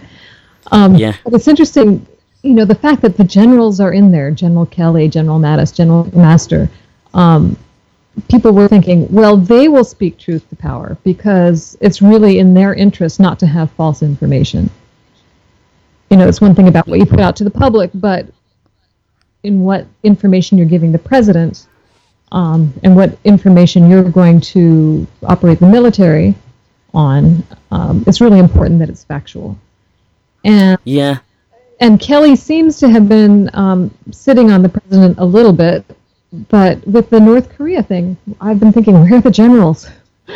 [SPEAKER 8] Um,
[SPEAKER 1] Yeah.
[SPEAKER 8] But it's interesting, you know, the fact that the generals are in there General Kelly, General Mattis, General Master. Um, people were thinking, well, they will speak truth to power because it's really in their interest not to have false information. You know, it's one thing about what you put out to the public, but in what information you're giving the president um, and what information you're going to operate the military on, um, it's really important that it's factual. And
[SPEAKER 1] yeah
[SPEAKER 8] and Kelly seems to have been um, sitting on the president a little bit, but with the North Korea thing, I've been thinking, where are the generals?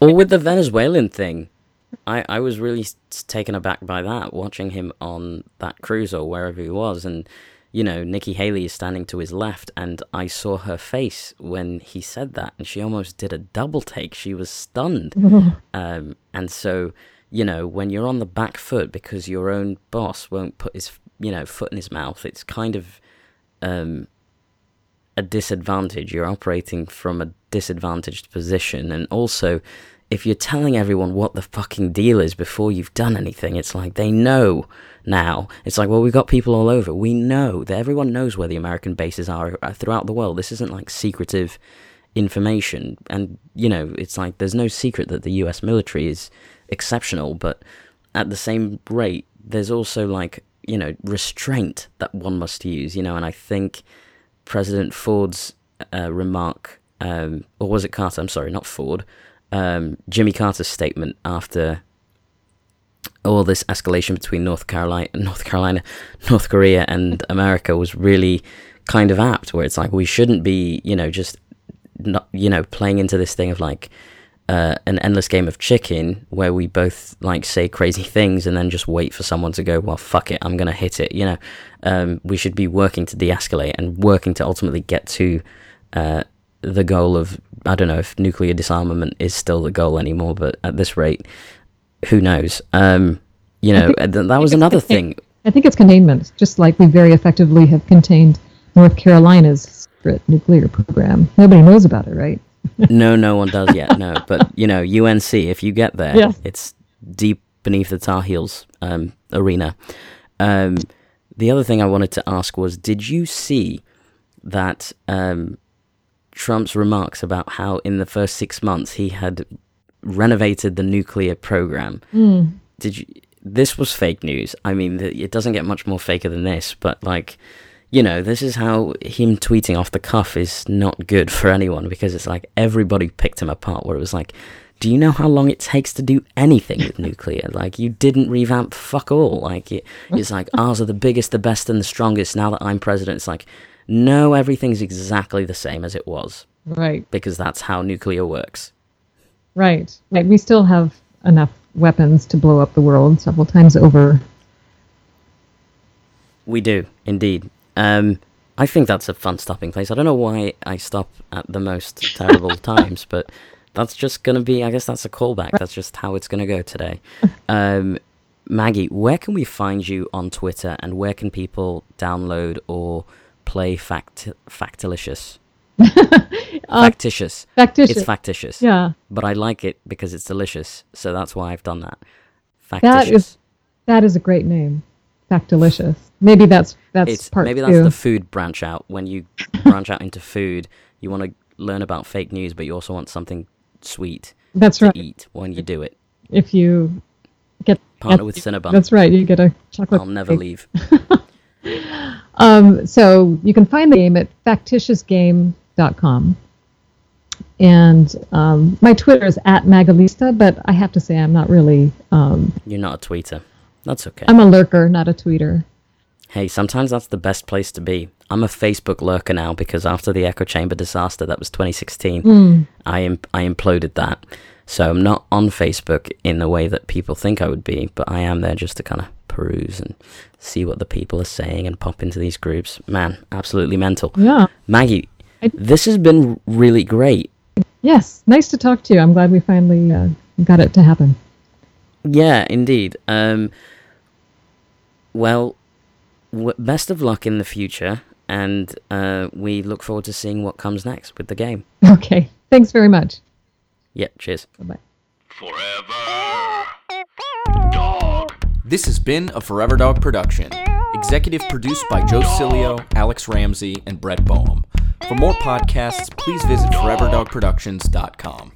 [SPEAKER 1] Or with the Venezuelan thing, I, I was really taken aback by that, watching him on that cruise or wherever he was. And, you know, Nikki Haley is standing to his left, and I saw her face when he said that, and she almost did a double take. She was stunned. um, and so, you know, when you're on the back foot because your own boss won't put his, you know, foot in his mouth, it's kind of. Um, a disadvantage. You're operating from a disadvantaged position. And also, if you're telling everyone what the fucking deal is before you've done anything, it's like they know now. It's like, well, we've got people all over. We know that everyone knows where the American bases are uh, throughout the world. This isn't like secretive information. And, you know, it's like there's no secret that the US military is exceptional, but at the same rate, there's also like, you know, restraint that one must use, you know, and I think President Ford's uh, remark, um, or was it Carter? I'm sorry, not Ford. Um, Jimmy Carter's statement after all this escalation between North Carolina, North Carolina, North Korea, and America was really kind of apt. Where it's like we shouldn't be, you know, just not, you know, playing into this thing of like uh, an endless game of chicken where we both like say crazy things and then just wait for someone to go, well, fuck it, I'm gonna hit it. You know, um, we should be working to de-escalate and working to ultimately get to uh, the goal of I don't know if nuclear disarmament is still the goal anymore, but at this rate, who knows? Um, you know, th- that was another thing.
[SPEAKER 8] I think it's containment, just like we very effectively have contained North Carolina's secret nuclear program. Nobody knows about it, right?
[SPEAKER 1] No, no one does yet. No, but you know, UNC. If you get there,
[SPEAKER 8] Yeah.
[SPEAKER 1] it's deep beneath the Tar Heels um, arena. Um, the other thing I wanted to ask was, did you see that um, Trump's remarks about how in the first six months he had renovated the nuclear program? Did you? This was fake news. I mean, it doesn't get much more faker than this. But like, you know, this is how him tweeting off the cuff is not good for anyone because it's like everybody picked him apart. Where it was like, do you know how long it takes to do anything with nuclear? Like, you didn't revamp fuck all. Like, it, it's like ours are the biggest, the best, and the strongest. Now that I'm president, it's like, no, everything's exactly the same as it was
[SPEAKER 8] Right,
[SPEAKER 1] because that's how nuclear works.
[SPEAKER 8] right, right. We still have enough weapons to blow up the world several times over.
[SPEAKER 1] We do, indeed. Um, I think that's a fun stopping place. I don't know why I stop at the most terrible times, but that's just going to be, I guess that's a callback. That's just how it's going to go today. Um, Maggie, where can we find you on Twitter and where can people download or play Fact Factilicious? factitious.
[SPEAKER 8] Factitious.
[SPEAKER 1] It's factitious.
[SPEAKER 8] Yeah,
[SPEAKER 1] But I like it because it's delicious, so that's why I've done that.
[SPEAKER 8] that
[SPEAKER 1] Factitious.
[SPEAKER 8] is that is a great name. Factilicious. Maybe that's that's
[SPEAKER 1] it's
[SPEAKER 8] part
[SPEAKER 1] maybe
[SPEAKER 8] two.
[SPEAKER 1] that's the food branch out when you branch out into food you want to learn about fake news but you also want something sweet
[SPEAKER 8] that's
[SPEAKER 1] to
[SPEAKER 8] right.
[SPEAKER 1] eat when you do it
[SPEAKER 8] If you get
[SPEAKER 1] partner
[SPEAKER 8] get-
[SPEAKER 1] with cinnabon
[SPEAKER 8] That's right. You get a chocolate.
[SPEAKER 1] i'll never
[SPEAKER 8] cake.
[SPEAKER 1] leave
[SPEAKER 8] Um, so you can find the game at factitiousgame.com. And um, my Twitter is at Magalista, but I have to say I'm not really. Um,
[SPEAKER 1] you're not a tweeter that's okay
[SPEAKER 8] I'm a lurker, not a tweeter.
[SPEAKER 1] hey sometimes that's the best place to be i'm a facebook lurker now because after the echo chamber disaster that was 2016
[SPEAKER 8] Hmm.
[SPEAKER 1] i im- i imploded that so i'm not on facebook in the way that people think i would be but i am there just to kind of peruse and see what the people are saying and pop into these groups man absolutely mental
[SPEAKER 8] Yeah.
[SPEAKER 1] Maggie,
[SPEAKER 8] I-
[SPEAKER 1] this has been really great.
[SPEAKER 8] Yes. Nice to talk to you. I'm glad we finally uh, got it to happen.
[SPEAKER 1] Yeah, indeed. Um, well, w- best of luck in the future, and uh, we look forward to seeing what comes next with the game.
[SPEAKER 8] Okay. Thanks very much.
[SPEAKER 1] Yeah, cheers.
[SPEAKER 8] Bye bye.
[SPEAKER 4] Forever This has been a Forever Dog production. Executive produced by Joe Cilio, Alex Ramsey, and Brett Boehm. For more podcasts, please visit foreverdogproductions.com.